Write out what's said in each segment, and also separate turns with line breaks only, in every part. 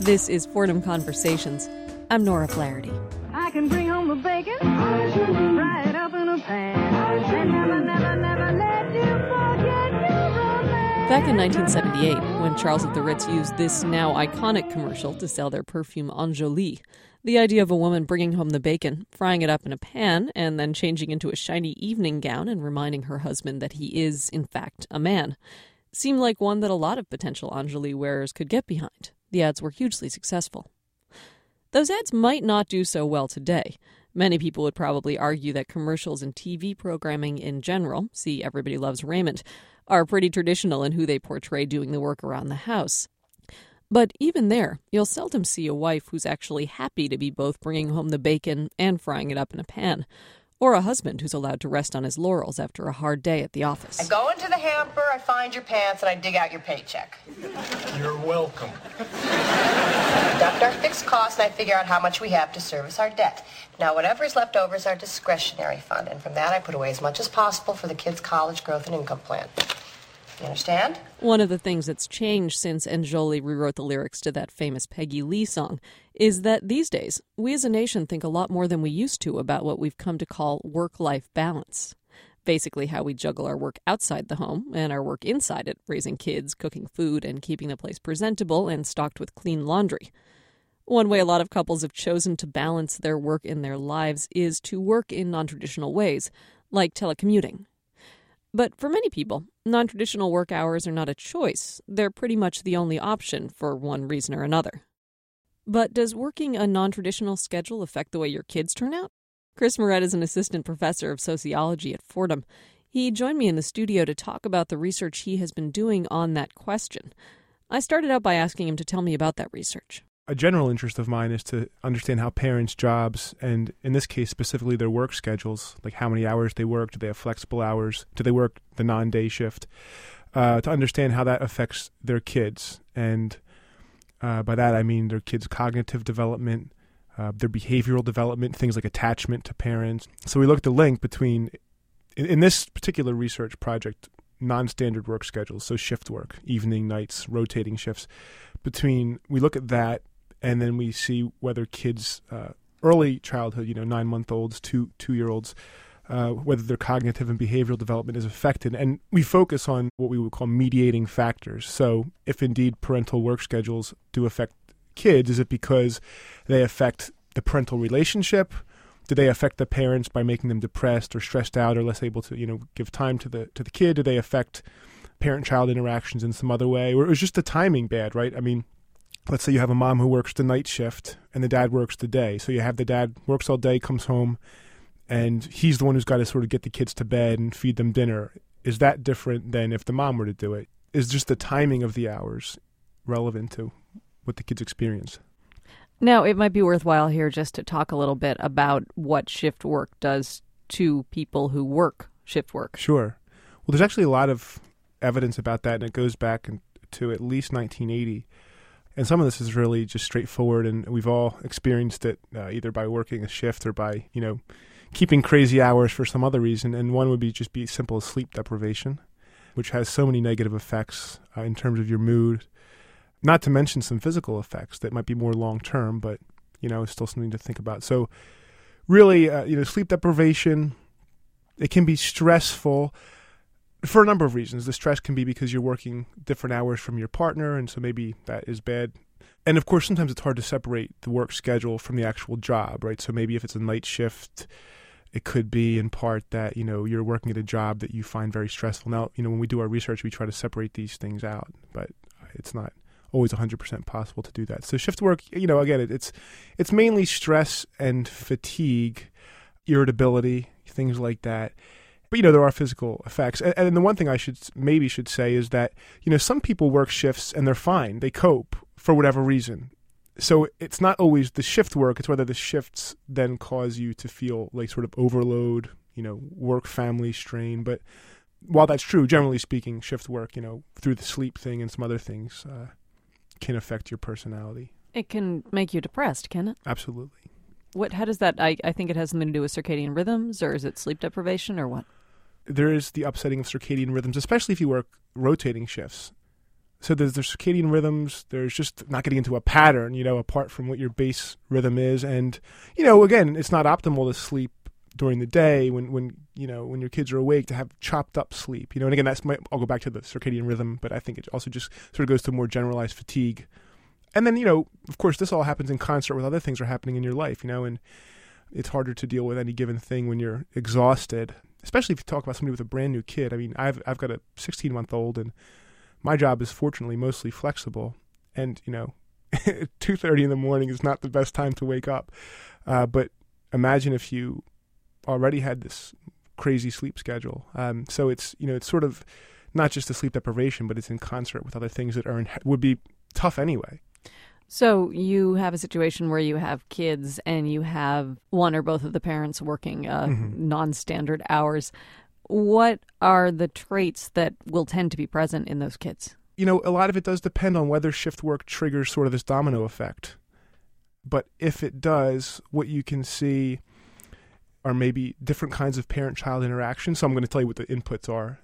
This is Fordham Conversations. I'm Nora Flaherty.
I can bring home the bacon, fry it up in a pan, and never, never, never let you forget your.
Back in 1978, when Charles of the Ritz used this now iconic commercial to sell their perfume Enjoli, the idea of a woman bringing home the bacon, frying it up in a pan, and then changing into a shiny evening gown and reminding her husband that he is, in fact, a man, seemed like one that a lot of potential Enjoli wearers could get behind. The ads were hugely successful. Those ads might not do so well today. Many people would probably argue that commercials and TV programming in general, see Everybody Loves Raymond, are pretty traditional in who they portray doing the work around the house. But even there, you'll seldom see a wife who's actually happy to be both bringing home the bacon and frying it up in a pan, or a husband who's allowed to rest on his laurels after a hard day at the office.
I
office.
go into the hamper, I find your pants, and I dig out your paycheck.
You're welcome.
Deduct our fixed costs, and I figure out how much we have to service our debt. Now, whatever is left over is our discretionary fund, and from that I put away as much as possible for the kids' college growth and income plan. You understand?
One of the things that's changed since Enjoli rewrote the lyrics to that famous Peggy Lee song is that these days, we as a nation think a lot more than we used to about what we've come to call work life balance. Basically, how we juggle our work outside the home and our work inside it, raising kids, cooking food, and keeping the place presentable and stocked with clean laundry. One way a lot of couples have chosen to balance their work in their lives is to work in non traditional ways, like telecommuting. But for many people, non traditional work hours are not a choice. They're pretty much the only option for one reason or another. But does working a non traditional schedule affect the way your kids turn out? Chris Moret is an assistant professor of sociology at Fordham. He joined me in the studio to talk about the research he has been doing on that question. I started out by asking him to tell me about that research.
A general interest of mine is to understand how parents' jobs, and in this case specifically their work schedules, like how many hours they work, do they have flexible hours, do they work the non day shift, uh, to understand how that affects their kids. And uh, by that I mean their kids' cognitive development, uh, their behavioral development, things like attachment to parents. So we looked at the link between, in, in this particular research project, non standard work schedules, so shift work, evening, nights, rotating shifts. Between, we look at that and then we see whether kids, uh, early childhood, you know, nine month olds, two two year olds, uh, whether their cognitive and behavioral development is affected. And we focus on what we would call mediating factors. So, if indeed parental work schedules do affect kids, is it because they affect the parental relationship? Do they affect the parents by making them depressed or stressed out or less able to, you know, give time to the to the kid? Do they affect parent-child interactions in some other way, or is just the timing bad? Right? I mean, let's say you have a mom who works the night shift and the dad works the day. So you have the dad works all day, comes home, and he's the one who's got to sort of get the kids to bed and feed them dinner. Is that different than if the mom were to do it? Is just the timing of the hours relevant to what the kids experience?
Now, it might be worthwhile here just to talk a little bit about what shift work does to people who work shift work.
Sure. Well, there's actually a lot of evidence about that, and it goes back to at least 1980. And some of this is really just straightforward, and we've all experienced it uh, either by working a shift or by, you know, keeping crazy hours for some other reason. And one would be just be simple sleep deprivation, which has so many negative effects uh, in terms of your mood. Not to mention some physical effects that might be more long term, but you know, it's still something to think about. So, really, uh, you know, sleep deprivation, it can be stressful for a number of reasons. The stress can be because you're working different hours from your partner, and so maybe that is bad. And of course, sometimes it's hard to separate the work schedule from the actual job, right? So maybe if it's a night shift, it could be in part that you know you're working at a job that you find very stressful. Now, you know, when we do our research, we try to separate these things out, but it's not always 100% possible to do that. So shift work, you know, again, it, it's it's mainly stress and fatigue, irritability, things like that. But you know there are physical effects, and, and the one thing I should maybe should say is that you know some people work shifts and they're fine, they cope for whatever reason. So it's not always the shift work; it's whether the shifts then cause you to feel like sort of overload, you know, work family strain. But while that's true, generally speaking, shift work, you know, through the sleep thing and some other things, uh, can affect your personality.
It can make you depressed, can it?
Absolutely.
What? How does that? I, I think it has something to do with circadian rhythms, or is it sleep deprivation, or what?
there is the upsetting of circadian rhythms, especially if you work rotating shifts. So there's the circadian rhythms. There's just not getting into a pattern, you know, apart from what your base rhythm is. And, you know, again, it's not optimal to sleep during the day when, when you know, when your kids are awake to have chopped up sleep, you know, and again, that's my, I'll go back to the circadian rhythm, but I think it also just sort of goes to more generalized fatigue. And then, you know, of course, this all happens in concert with other things that are happening in your life, you know, and it's harder to deal with any given thing when you're exhausted, especially if you talk about somebody with a brand new kid. I mean, I've, I've got a 16 month old and, my job is fortunately mostly flexible, and you know, two thirty in the morning is not the best time to wake up. Uh, but imagine if you already had this crazy sleep schedule. Um, so it's you know it's sort of not just the sleep deprivation, but it's in concert with other things that are in, would be tough anyway.
So you have a situation where you have kids and you have one or both of the parents working uh, mm-hmm. non-standard hours what are the traits that will tend to be present in those kids?
You know, a lot of it does depend on whether shift work triggers sort of this domino effect. But if it does, what you can see are maybe different kinds of parent child interaction. So I'm going to tell you what the inputs are,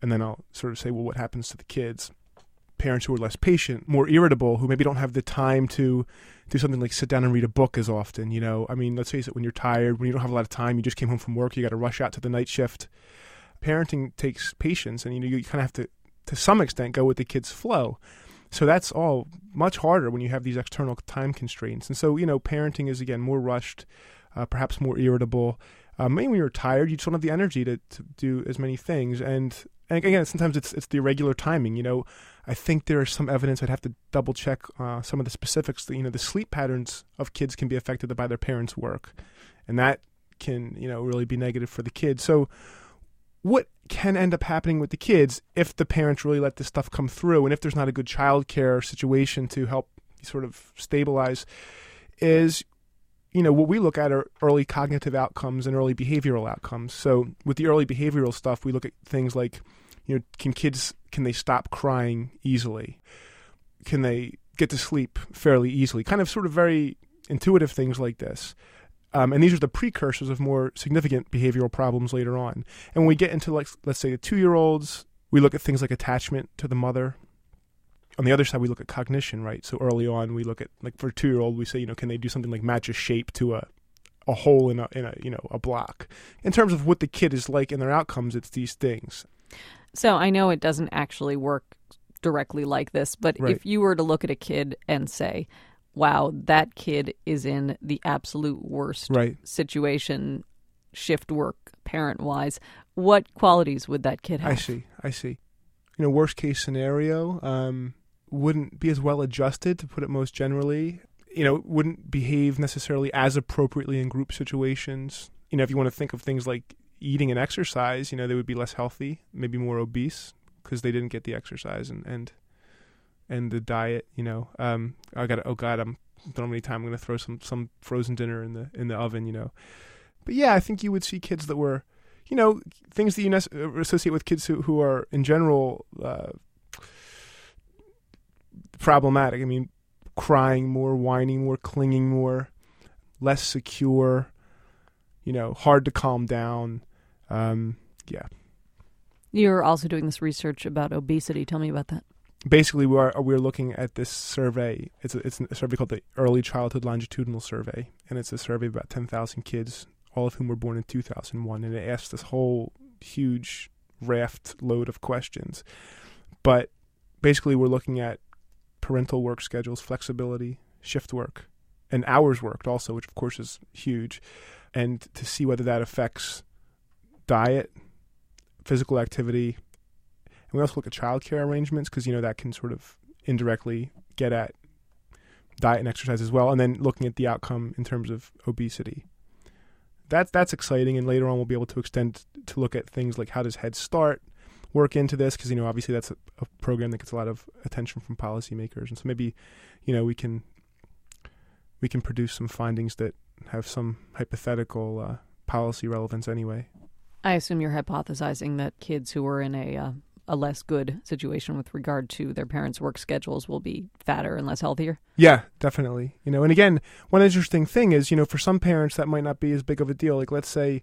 and then I'll sort of say, well, what happens to the kids? Parents who are less patient, more irritable, who maybe don't have the time to do something like sit down and read a book as often. You know, I mean, let's face it, when you're tired, when you don't have a lot of time, you just came home from work, you got to rush out to the night shift parenting takes patience, and you know you kind of have to, to some extent, go with the kid's flow. So that's all much harder when you have these external time constraints. And so you know, parenting is again more rushed, uh, perhaps more irritable. Uh, maybe when you're tired, you just don't have the energy to, to do as many things. And, and again, sometimes it's it's the irregular timing. You know, I think there is some evidence. I'd have to double check uh, some of the specifics. That, you know, the sleep patterns of kids can be affected by their parents' work, and that can you know really be negative for the kids. So what can end up happening with the kids if the parents really let this stuff come through and if there's not a good child care situation to help sort of stabilize is you know what we look at are early cognitive outcomes and early behavioral outcomes. So with the early behavioral stuff we look at things like you know can kids can they stop crying easily? Can they get to sleep fairly easily? Kind of sort of very intuitive things like this um, and these are the precursors of more significant behavioral problems later on. And when we get into like let's say the two year olds, we look at things like attachment to the mother. On the other side, we look at cognition, right? So early on, we look at like for a two year old, we say, you know, can they do something like match a shape to a a hole in a in a you know a block. In terms of what the kid is like and their outcomes, it's these things.
So I know it doesn't actually work directly like this, but right. if you were to look at a kid and say, wow, that kid is in the absolute worst
right.
situation, shift work, parent wise. What qualities would that kid have?
I see. I see. You know, worst case scenario, um, wouldn't be as well adjusted, to put it most generally. You know, wouldn't behave necessarily as appropriately in group situations. You know, if you want to think of things like eating and exercise, you know, they would be less healthy, maybe more obese because they didn't get the exercise and, and and the diet. You know, um, I got oh god, I'm don't have any time. I'm gonna throw some some frozen dinner in the in the oven. You know, but yeah, I think you would see kids that were, you know, things that you uh, associate with kids who who are in general uh, problematic. I mean, crying more, whining more, clinging more, less secure. You know, hard to calm down. Um, yeah.
You're also doing this research about obesity. Tell me about that
basically we are we're looking at this survey. It's a, it's a survey called the Early Childhood Longitudinal Survey, and it's a survey of about ten thousand kids, all of whom were born in two thousand one, and it asks this whole huge raft load of questions. But basically, we're looking at parental work schedules, flexibility, shift work, and hours worked also, which of course is huge, and to see whether that affects diet, physical activity, we also look at childcare arrangements because you know that can sort of indirectly get at diet and exercise as well, and then looking at the outcome in terms of obesity. That's that's exciting, and later on we'll be able to extend to look at things like how does Head Start work into this because you know obviously that's a, a, program that gets a lot of attention from policymakers, and so maybe you know we can we can produce some findings that have some hypothetical uh, policy relevance anyway.
I assume you're hypothesizing that kids who are in a uh, a less good situation with regard to their parents' work schedules will be fatter and less healthier.
Yeah, definitely. You know, and again, one interesting thing is, you know, for some parents that might not be as big of a deal. Like let's say,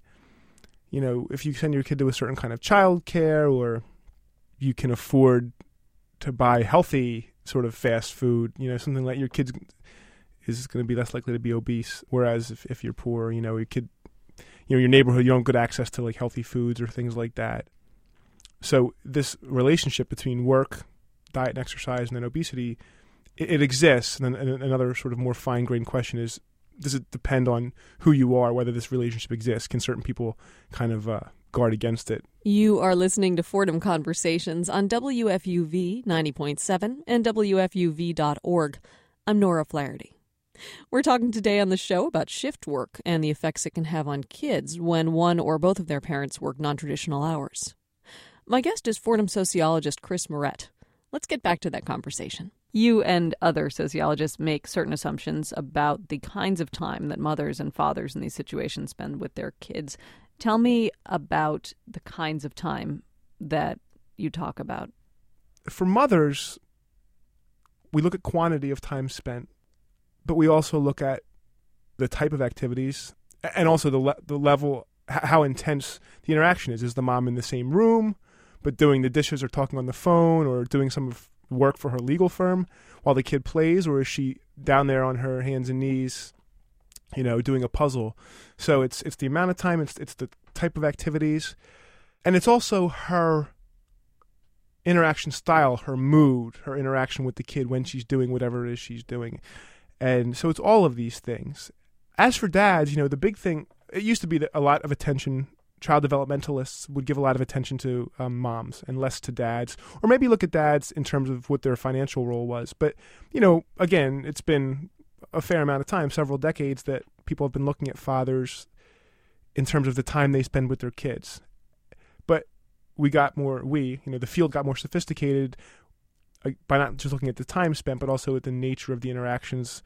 you know, if you send your kid to a certain kind of child care or you can afford to buy healthy sort of fast food. You know, something like your kids is going to be less likely to be obese. Whereas if, if you're poor, you know, your kid, you know, your neighborhood, you don't good access to like healthy foods or things like that. So this relationship between work, diet, and exercise, and then obesity, it, it exists. And then another sort of more fine grained question is: Does it depend on who you are, whether this relationship exists? Can certain people kind of uh, guard against it?
You are listening to Fordham Conversations on WFUV 90.7 and WFUV.org. I'm Nora Flaherty. We're talking today on the show about shift work and the effects it can have on kids when one or both of their parents work non traditional hours. My guest is Fordham sociologist Chris Moret. Let's get back to that conversation. You and other sociologists make certain assumptions about the kinds of time that mothers and fathers in these situations spend with their kids. Tell me about the kinds of time that you talk about.
For mothers, we look at quantity of time spent, but we also look at the type of activities and also the le- the level how intense the interaction is. Is the mom in the same room? But doing the dishes or talking on the phone or doing some work for her legal firm while the kid plays, or is she down there on her hands and knees, you know, doing a puzzle? So it's it's the amount of time, it's it's the type of activities, and it's also her interaction style, her mood, her interaction with the kid when she's doing whatever it is she's doing. And so it's all of these things. As for dads, you know, the big thing, it used to be that a lot of attention child developmentalists would give a lot of attention to um, moms and less to dads, or maybe look at dads in terms of what their financial role was. But, you know, again, it's been a fair amount of time, several decades, that people have been looking at fathers in terms of the time they spend with their kids. But we got more, we, you know, the field got more sophisticated uh, by not just looking at the time spent, but also at the nature of the interactions,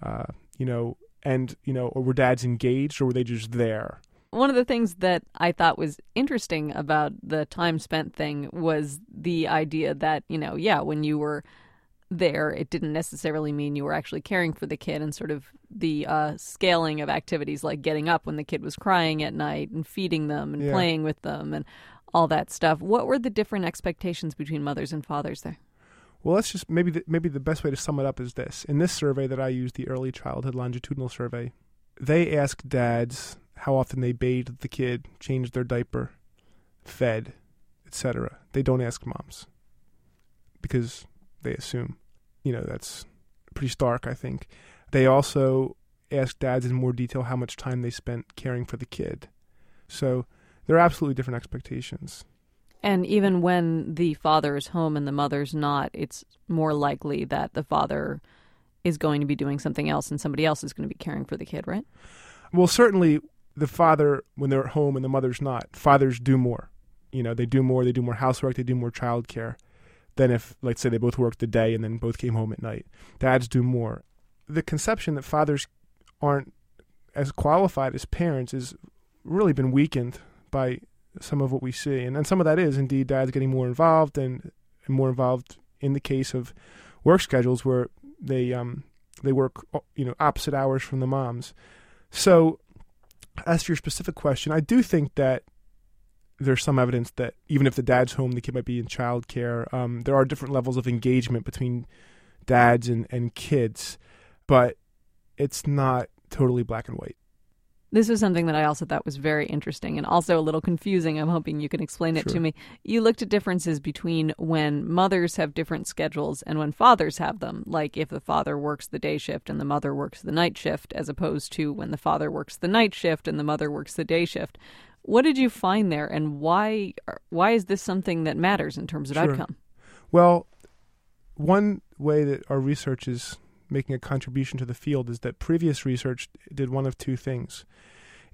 uh, you know, and, you know, or were dads engaged or were they just there?
One of the things that I thought was interesting about the time spent thing was the idea that, you know, yeah, when you were there, it didn't necessarily mean you were actually caring for the kid, and sort of the uh, scaling of activities like getting up when the kid was crying at night and feeding them and
yeah.
playing with them and all that stuff. What were the different expectations between mothers and fathers there?
Well, let's just maybe the, maybe the best way to sum it up is this. In this survey that I used, the early childhood longitudinal survey, they asked dads how often they bathed the kid, changed their diaper, fed, etc. They don't ask moms because they assume, you know, that's pretty stark, I think. They also ask dads in more detail how much time they spent caring for the kid. So there are absolutely different expectations.
And even when the father is home and the mother's not, it's more likely that the father is going to be doing something else and somebody else is going to be caring for the kid, right?
Well, certainly the father when they're at home and the mother's not. Fathers do more. You know, they do more. They do more housework. They do more childcare than if, let's say, they both worked the day and then both came home at night. Dads do more. The conception that fathers aren't as qualified as parents is really been weakened by some of what we see, and, and some of that is indeed dads getting more involved and more involved in the case of work schedules where they um they work you know opposite hours from the moms. So as for your specific question, I do think that there's some evidence that even if the dad's home, the kid might be in childcare. Um, there are different levels of engagement between dads and, and kids, but it's not totally black and white.
This was something that I also thought was very interesting and also a little confusing. I'm hoping you can explain it
sure.
to me. You looked at differences between when mothers have different schedules and when fathers have them, like if the father works the day shift and the mother works the night shift, as opposed to when the father works the night shift and the mother works the day shift. What did you find there, and why? Uh, why is this something that matters in terms of
sure.
outcome?
Well, one way that our research is making a contribution to the field is that previous research did one of two things.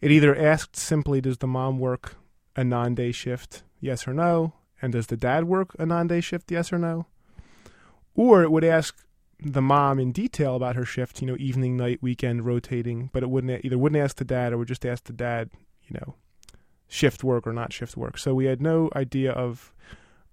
It either asked simply, does the mom work a non day shift, yes or no? And does the dad work a non day shift, yes or no? Or it would ask the mom in detail about her shift, you know, evening, night, weekend, rotating, but it wouldn't either wouldn't ask the dad or would just ask the dad, you know, shift work or not shift work. So we had no idea of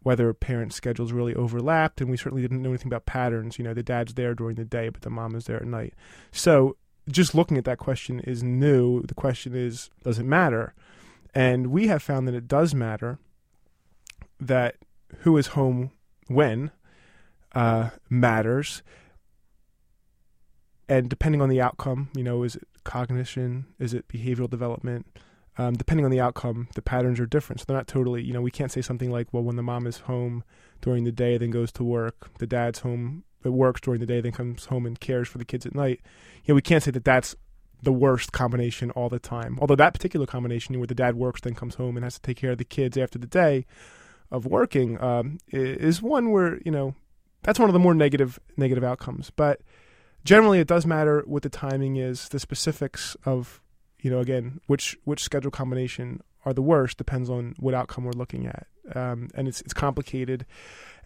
whether parents' schedules really overlapped, and we certainly didn't know anything about patterns. You know, the dad's there during the day, but the mom is there at night. So just looking at that question is new. The question is, does it matter? And we have found that it does matter that who is home when uh, matters. And depending on the outcome, you know, is it cognition? Is it behavioral development? Um, depending on the outcome, the patterns are different. So they're not totally, you know, we can't say something like, well, when the mom is home during the day, then goes to work, the dad's home, it works during the day, then comes home and cares for the kids at night. You know, we can't say that that's the worst combination all the time. Although that particular combination, where the dad works, then comes home and has to take care of the kids after the day of working, um, is one where you know that's one of the more negative negative outcomes. But generally, it does matter what the timing is. The specifics of you know again which which schedule combination are the worst depends on what outcome we're looking at, um, and it's it's complicated.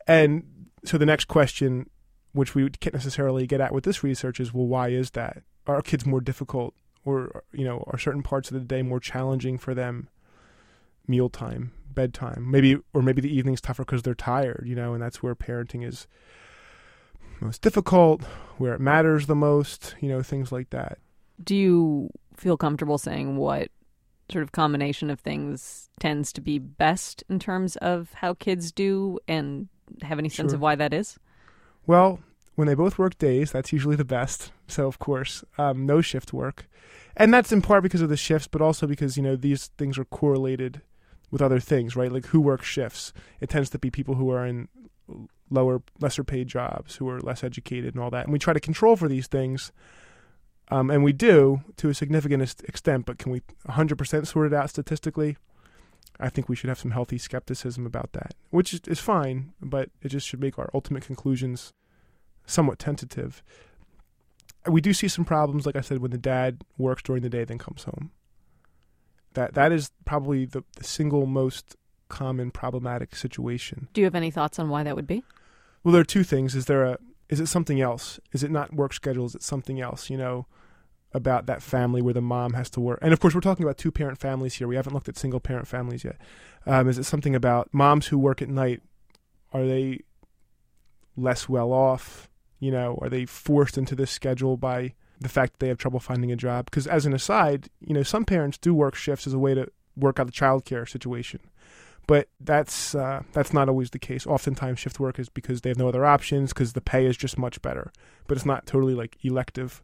And so the next question, which we can't necessarily get at with this research, is well, why is that? Are kids more difficult, or you know, are certain parts of the day more challenging for them? Mealtime, bedtime, maybe, or maybe the evening's tougher because they're tired, you know, and that's where parenting is most difficult, where it matters the most, you know, things like that.
Do you feel comfortable saying what sort of combination of things tends to be best in terms of how kids do and have any sense
Sure.
of why that is?
Well, when they both work days, that's usually the best. So, of course, um, no shift work. And that's in part because of the shifts, but also because, you know, these things are correlated with other things, right? Like who works shifts? It tends to be people who are in lower, lesser paid jobs, who are less educated and all that. And we try to control for these things. Um, and we do to a significant extent, but can we 100% sort it out statistically? I think we should have some healthy skepticism about that, which is, is fine, but it just should make our ultimate conclusions somewhat tentative. We do see some problems, like I said, when the dad works during the day, then comes home. That that is probably the, the single most common problematic situation.
Do you have any thoughts on why that would be?
Well, there are two things. Is there a is it something else? Is it not work schedule? Is it something else? You know, about that family where the mom has to work. And of course, we're talking about two parent families here. We haven't looked at single parent families yet. Um, is it something about moms who work at night? Are they less well off? You know, are they forced into this schedule by the fact that they have trouble finding a job? Because as an aside, you know, some parents do work shifts as a way to work out the childcare situation. But that's uh, that's not always the case. Oftentimes, shift work is because they have no other options because the pay is just much better. But it's not totally like elective.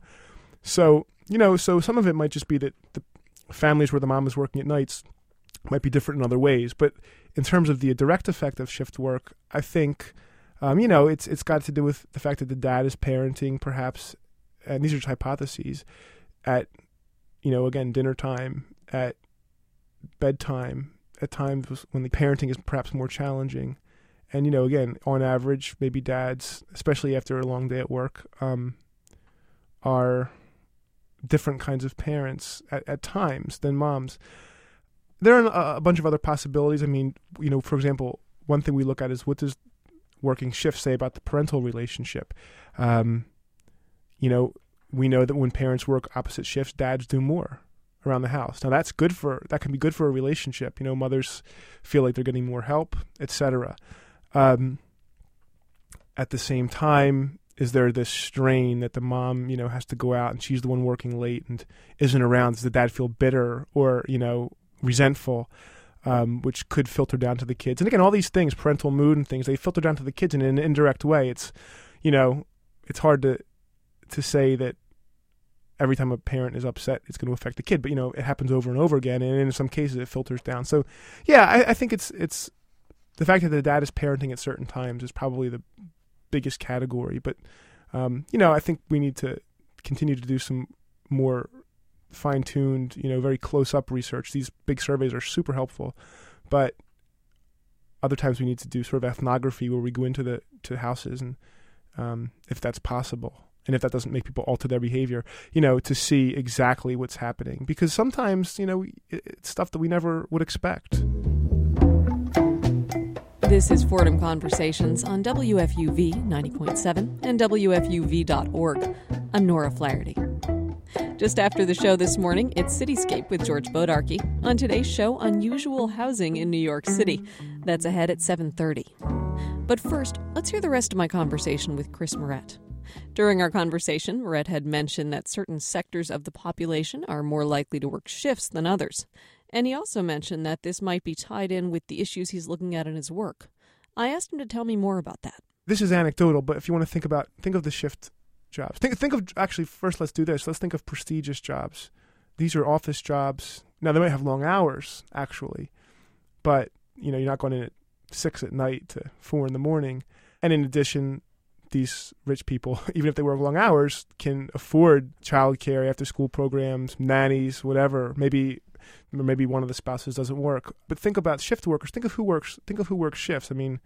So you know, so some of it might just be that the families where the mom is working at nights might be different in other ways. But in terms of the direct effect of shift work, I think um, you know it's it's got to do with the fact that the dad is parenting, perhaps, and these are just hypotheses. At you know, again, dinner time, at bedtime, at times when the parenting is perhaps more challenging. And you know, again, on average, maybe dads, especially after a long day at work, um, are different kinds of parents at, at times than moms. There are a, bunch of other possibilities. I mean, you know, for example, one thing we look at is what does working shifts say about the parental relationship. Um, you know, we know that when parents work opposite shifts, dads do more around the house. Now that's good for that can be good for a relationship. You know, mothers feel like they're getting more help, etc. Um, at the same time, is there this strain that the mom, you know, has to go out and she's the one working late and isn't around? Does the dad feel bitter or you know resentful? Um, which could filter down to the kids. And again, all these things, parental mood and things, they filter down to the kids in an indirect way. It's, you know, it's hard to to say that every time a parent is upset, it's going to affect the kid. But you know, it happens over and over again, and in some cases, it filters down. So, yeah, I, I think it's it's the fact that the dad is parenting at certain times is probably the biggest category. But um, you know, I think we need to continue to do some more fine-tuned, you know, very close-up research. These big surveys are super helpful, but other times we need to do sort of ethnography where we go into the to houses and um, if that's possible and if that doesn't make people alter their behavior, you know, to see exactly what's happening. Because sometimes, you know, it's stuff that we never would expect.
This is Fordham Conversations on WFUV 90.7 and WFUV.org. I'm Nora Flaherty. Just after the show this morning, it's Cityscape with George Bodarky. On today's show, unusual housing in New York City. That's ahead at 7:30. But first, let's hear the rest of my conversation with Chris Moret. During our conversation, Moret had mentioned that certain sectors of the population are more likely to work shifts than others. And he also mentioned that this might be tied in with the issues he's looking at in his work. I asked him to tell me more about that.
this is anecdotal, but if you want to think about think of the shift jobs. Think think of actually first. Let's do this. Let's think of prestigious jobs. These are office jobs. Now they might have long hours actually, but you know you're not going in at six at night to four in the morning. And in addition, these rich people, even if they work long hours, can afford childcare, after school programs, nannies, whatever. Maybe maybe one of the spouses doesn't work. But think about shift workers. Think of who works. Think of who works shifts. I mean,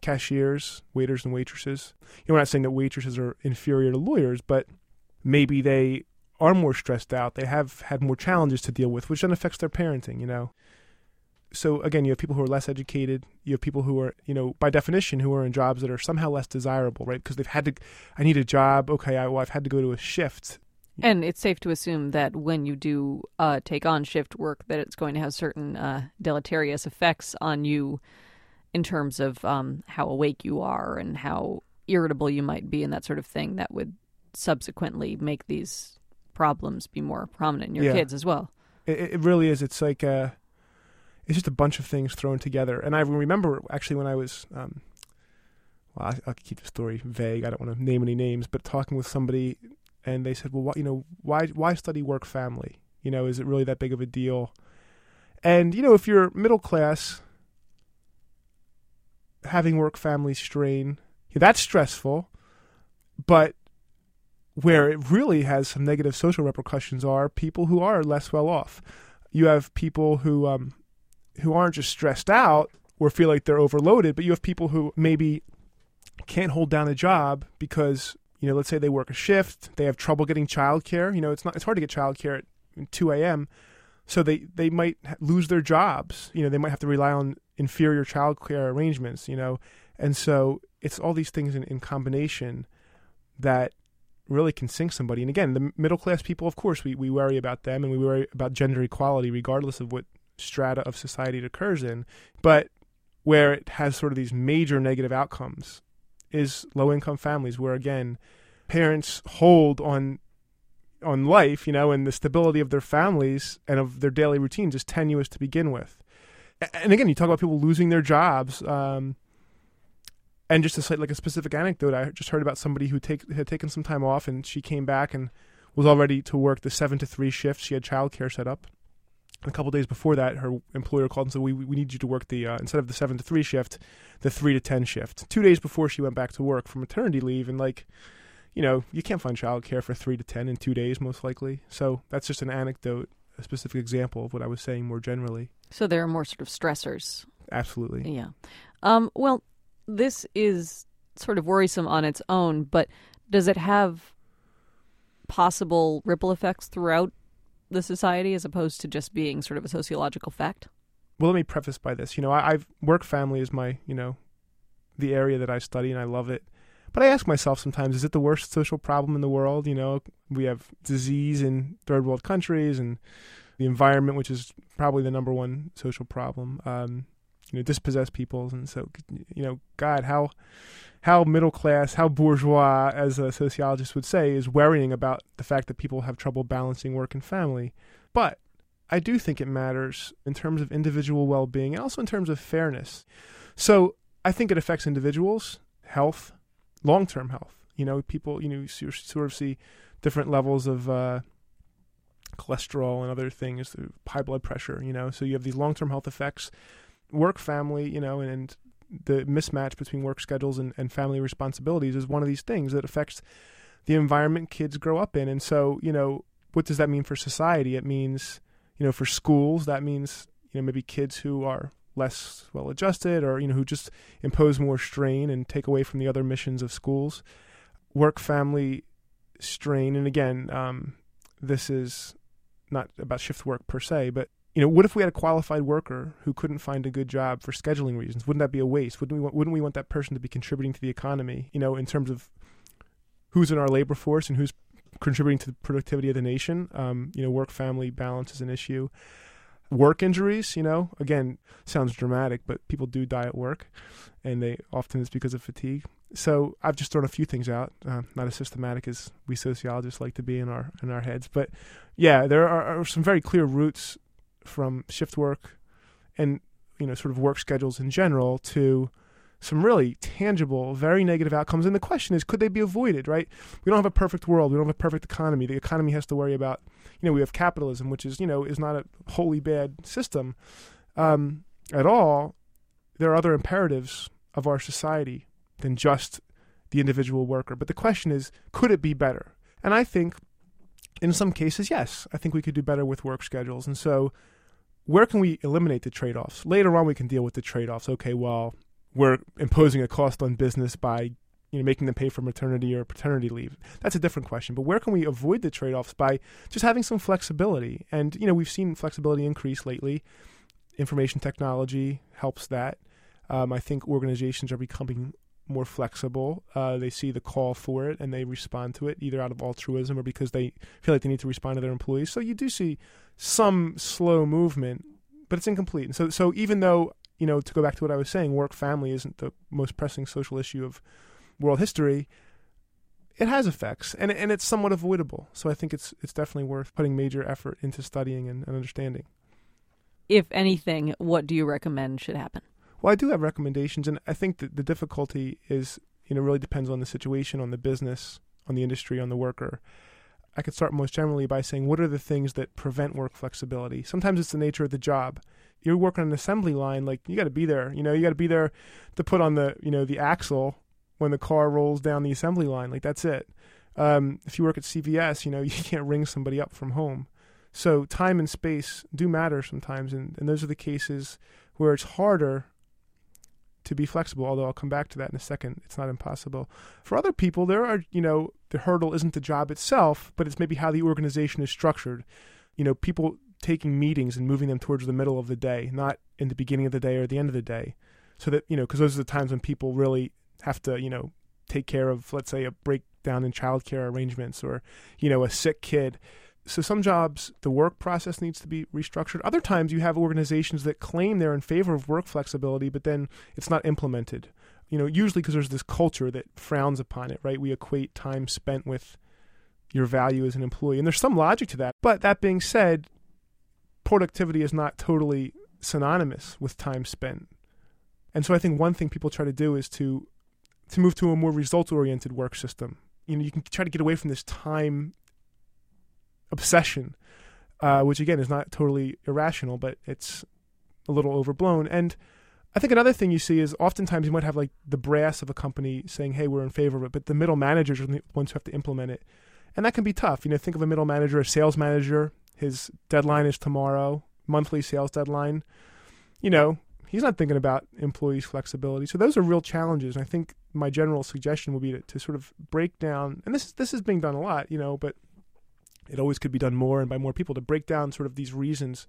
cashiers, waiters, and waitresses. You know, we're not saying that waitresses are inferior to lawyers, but maybe they are more stressed out. They have had more challenges to deal with, which then affects their parenting. You know. So again, you have people who are less educated. You have people who are, you know, by definition, who are in jobs that are somehow less desirable, right? Because they've had to. I need a job. Okay, I, well, I've had to go to a shift.
And it's safe to assume that when you do uh, take on shift work, that it's going to have certain uh, deleterious effects on you in terms of um, how awake you are and how irritable you might be and that sort of thing. That would subsequently make these problems be more prominent in your
Yeah.
kids as well.
It, it really is. It's like uh it's just a bunch of things thrown together. And I remember actually when I was, um, well, I, I'll keep the story vague. I don't want to name any names, but talking with somebody, and they said, well, you know, why why study work family? You know, is it really that big of a deal? And you know, if you're middle class, having work family strain, that's stressful. But where it really has some negative social repercussions are people who are less well off. You have people who um, who aren't just stressed out or feel like they're overloaded, but you have people who maybe can't hold down a job because you know, let's say they work a shift, they have trouble getting childcare. You know, it's not it's hard to get childcare at 2 a.m. So they they might lose their jobs. You know, they might have to rely on inferior childcare arrangements. You know, and so it's all these things in, in combination that really can sink somebody. And again, the middle class people, of course, we, we worry about them and we worry about gender equality regardless of what strata of society it occurs in. But where it has sort of these major negative outcomes is low income families where again parents hold on on life, you know, and the stability of their families and of their daily routines is tenuous to begin with. And again, you talk about people losing their jobs. Um, and just to cite like a specific anecdote, I just heard about somebody who take, had taken some time off, and she came back and was all ready to work the seven to three shift. She had childcare set up. A couple days before that, her employer called and said, "We we need you to work the uh, instead of the seven to three shift, the three to ten shift." Two days before she went back to work for maternity leave, and like, you know, you can't find childcare for three to ten in two days, most likely. So that's just an anecdote, a specific example of what I was saying more generally.
So there are more sort of stressors
Absolutely.
Yeah. Um, well, this is sort of worrisome on its own, but does it have possible ripple effects throughout the society as opposed to just being sort of a sociological fact?
well, let me preface by this. You know, I, I've work family is my, you know, the area that I study and I love it. But I ask myself sometimes, is it the worst social problem in the world? You know, we have disease in third world countries and the environment, which is probably the number one social problem. Um, you know, dispossessed peoples, and so you know, God, how how middle class, how bourgeois, as a sociologist would say, is worrying about the fact that people have trouble balancing work and family. But I do think it matters in terms of individual well being and also in terms of fairness. So I think it affects individuals' health, long term health. You know, people, you know, you sort of see different levels of uh, cholesterol and other things, high blood pressure, you know. So you have these long term health effects, work, family, you know, and, and the mismatch between work schedules and, and family responsibilities is one of these things that affects the environment kids grow up in. And so, you know, what does that mean for society? It means, you know, for schools, that means, you know, maybe kids who are less well adjusted or, you know, who just impose more strain and take away from the other missions of schools. Work family strain. And again, um, this is not about shift work per se, but you know, what if we had a qualified worker who couldn't find a good job for scheduling reasons? Wouldn't that be a waste? Wouldn't we want, wouldn't we want that person to be contributing to the economy? You know, in terms of who's in our labor force and who's contributing to the productivity of the nation. Um, you know, work family balance is an issue. Work injuries, you know, again, sounds dramatic, but people do die at work, and they often it's because of fatigue. So I've just thrown a few things out, uh, not as systematic as we sociologists like to be in our in our heads, but yeah, there are, are some very clear roots from shift work and you know sort of work schedules in general to some really tangible, very negative outcomes. And the question is, could they be avoided, right? We don't have a perfect world. We don't have a perfect economy. The economy has to worry about, you know, we have capitalism, which is, you know, is not a wholly bad system um, at all. There are other imperatives of our society than just the individual worker. But the question is, could it be better? And I think in some cases, yes, I think we could do better with work schedules. And so, where can we eliminate the trade offs? Later on, we can deal with the trade offs. Okay, well, we're imposing a cost on business by you know making them pay for maternity or paternity leave. That's a different question. But where can we avoid the trade offs by just having some flexibility? And you know, we've seen flexibility increase lately. Information technology helps that. Um, I think organizations are becoming more flexible. Uh, they see the call for it and they respond to it either out of altruism or because they feel like they need to respond to their employees. So you do see some slow movement, but it's incomplete. And so, so even though you know, to go back to what I was saying, work family isn't the most pressing social issue of world history. It has effects, and and it's somewhat avoidable. So I think it's it's definitely worth putting major effort into studying and, and understanding.
If anything, what do you recommend should happen?
Well, I do have recommendations, and I think that the difficulty is, you know, really depends on the situation, on the business, on the industry, on the worker. I could start most generally by saying, what are the things that prevent work flexibility? Sometimes it's the nature of the job. You're working on an assembly line, like you got to be there. You know, you got to be there to put on the, you know, the axle when the car rolls down the assembly line. Like that's it. Um, if you work at CVS, you know, you can't ring somebody up from home. So time and space do matter sometimes, and, and those are the cases where it's harder to be flexible, although I'll come back to that in a second. It's not impossible. For other people, there are, you know, the hurdle isn't the job itself, but it's maybe how the organization is structured. You know, people taking meetings and moving them towards the middle of the day, not in the beginning of the day or the end of the day. So that, you know, because those are the times when people really have to, you know, take care of, let's say, a breakdown in childcare arrangements or, you know, a sick kid so some jobs the work process needs to be restructured. Other times you have organizations that claim they're in favor of work flexibility but then it's not implemented. You know usually because there's this culture that frowns upon it right? We equate time spent with your value as an employee and there's some logic to that. But that being said productivity is not totally synonymous with time spent. And so i think one thing people try to do is to to move to a more result oriented work system. You know you can try to get away from this time obsession, uh, which again is not totally irrational, but it's a little overblown. And I think another thing you see is oftentimes you might have like the brass of a company saying, "Hey, we're in favor of it," but the middle managers are the ones who have to implement it, and that can be tough. You know, think of a middle manager, a sales manager. His deadline is tomorrow, monthly sales deadline. You know, he's not thinking about employees' flexibility. So those are real challenges. And I think my general suggestion would be to, to sort of break down, and this this is being done a lot, you know, but it always could be done more and by more people to break down sort of these reasons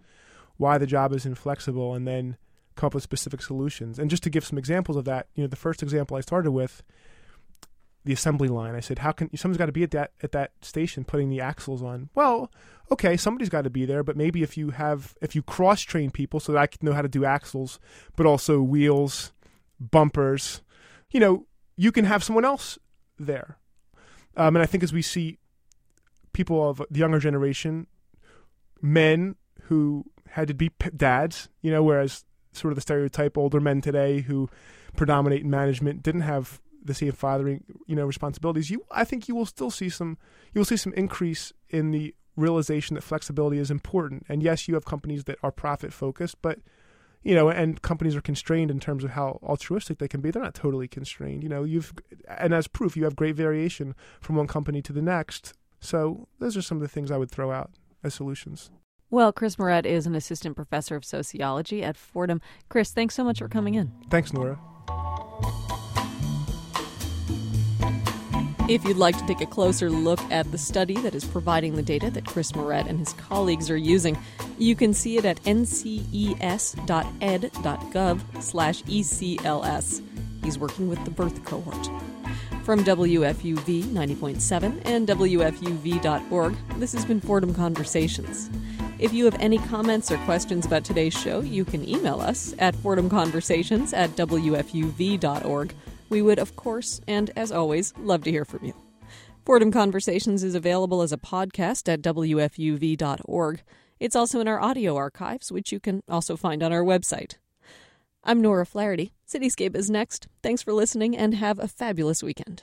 why the job is inflexible and then come up with specific solutions. And just to give some examples of that, you know, the first example I started with the assembly line. I said, "How can someone's got to be at that at that station putting the axles on?" Well, okay, somebody's got to be there, but maybe if you have if you cross train people so that I can know how to do axles, but also wheels, bumpers, you know, you can have someone else there. Um, and I think as we see people of the younger generation, men who had to be dads, you know, whereas sort of the stereotype older men today who predominate in management didn't have the same fathering, you know, responsibilities. You, I think, you will still see some, you will see some increase in the realization that flexibility is important. And yes, you have companies that are profit focused, but you know, and companies are constrained in terms of how altruistic they can be. They're not totally constrained. You know, you've, and as proof, you have great variation from one company to the next so those are some of the things I would throw out as solutions.
Well, Chris Moret is an assistant professor of sociology at Fordham. Chris, thanks so much for coming in.
Thanks, Nora.
If you'd like to take a closer look at the study that is providing the data that Chris Moret and his colleagues are using, you can see it at nces.ed.gov slash ECLS. He's working with the birth cohort. From WFUV 90.7 and WFUV.org, this has been Fordham Conversations. If you have any comments or questions about today's show, you can email us at fordhamconversations at WFUV.org. We would, of course, and as always, love to hear from you. Fordham Conversations is available as a podcast at WFUV.org. It's also in our audio archives, which you can also find on our website. I'm Nora Flaherty. Cityscape is next. Thanks for listening and have a fabulous weekend.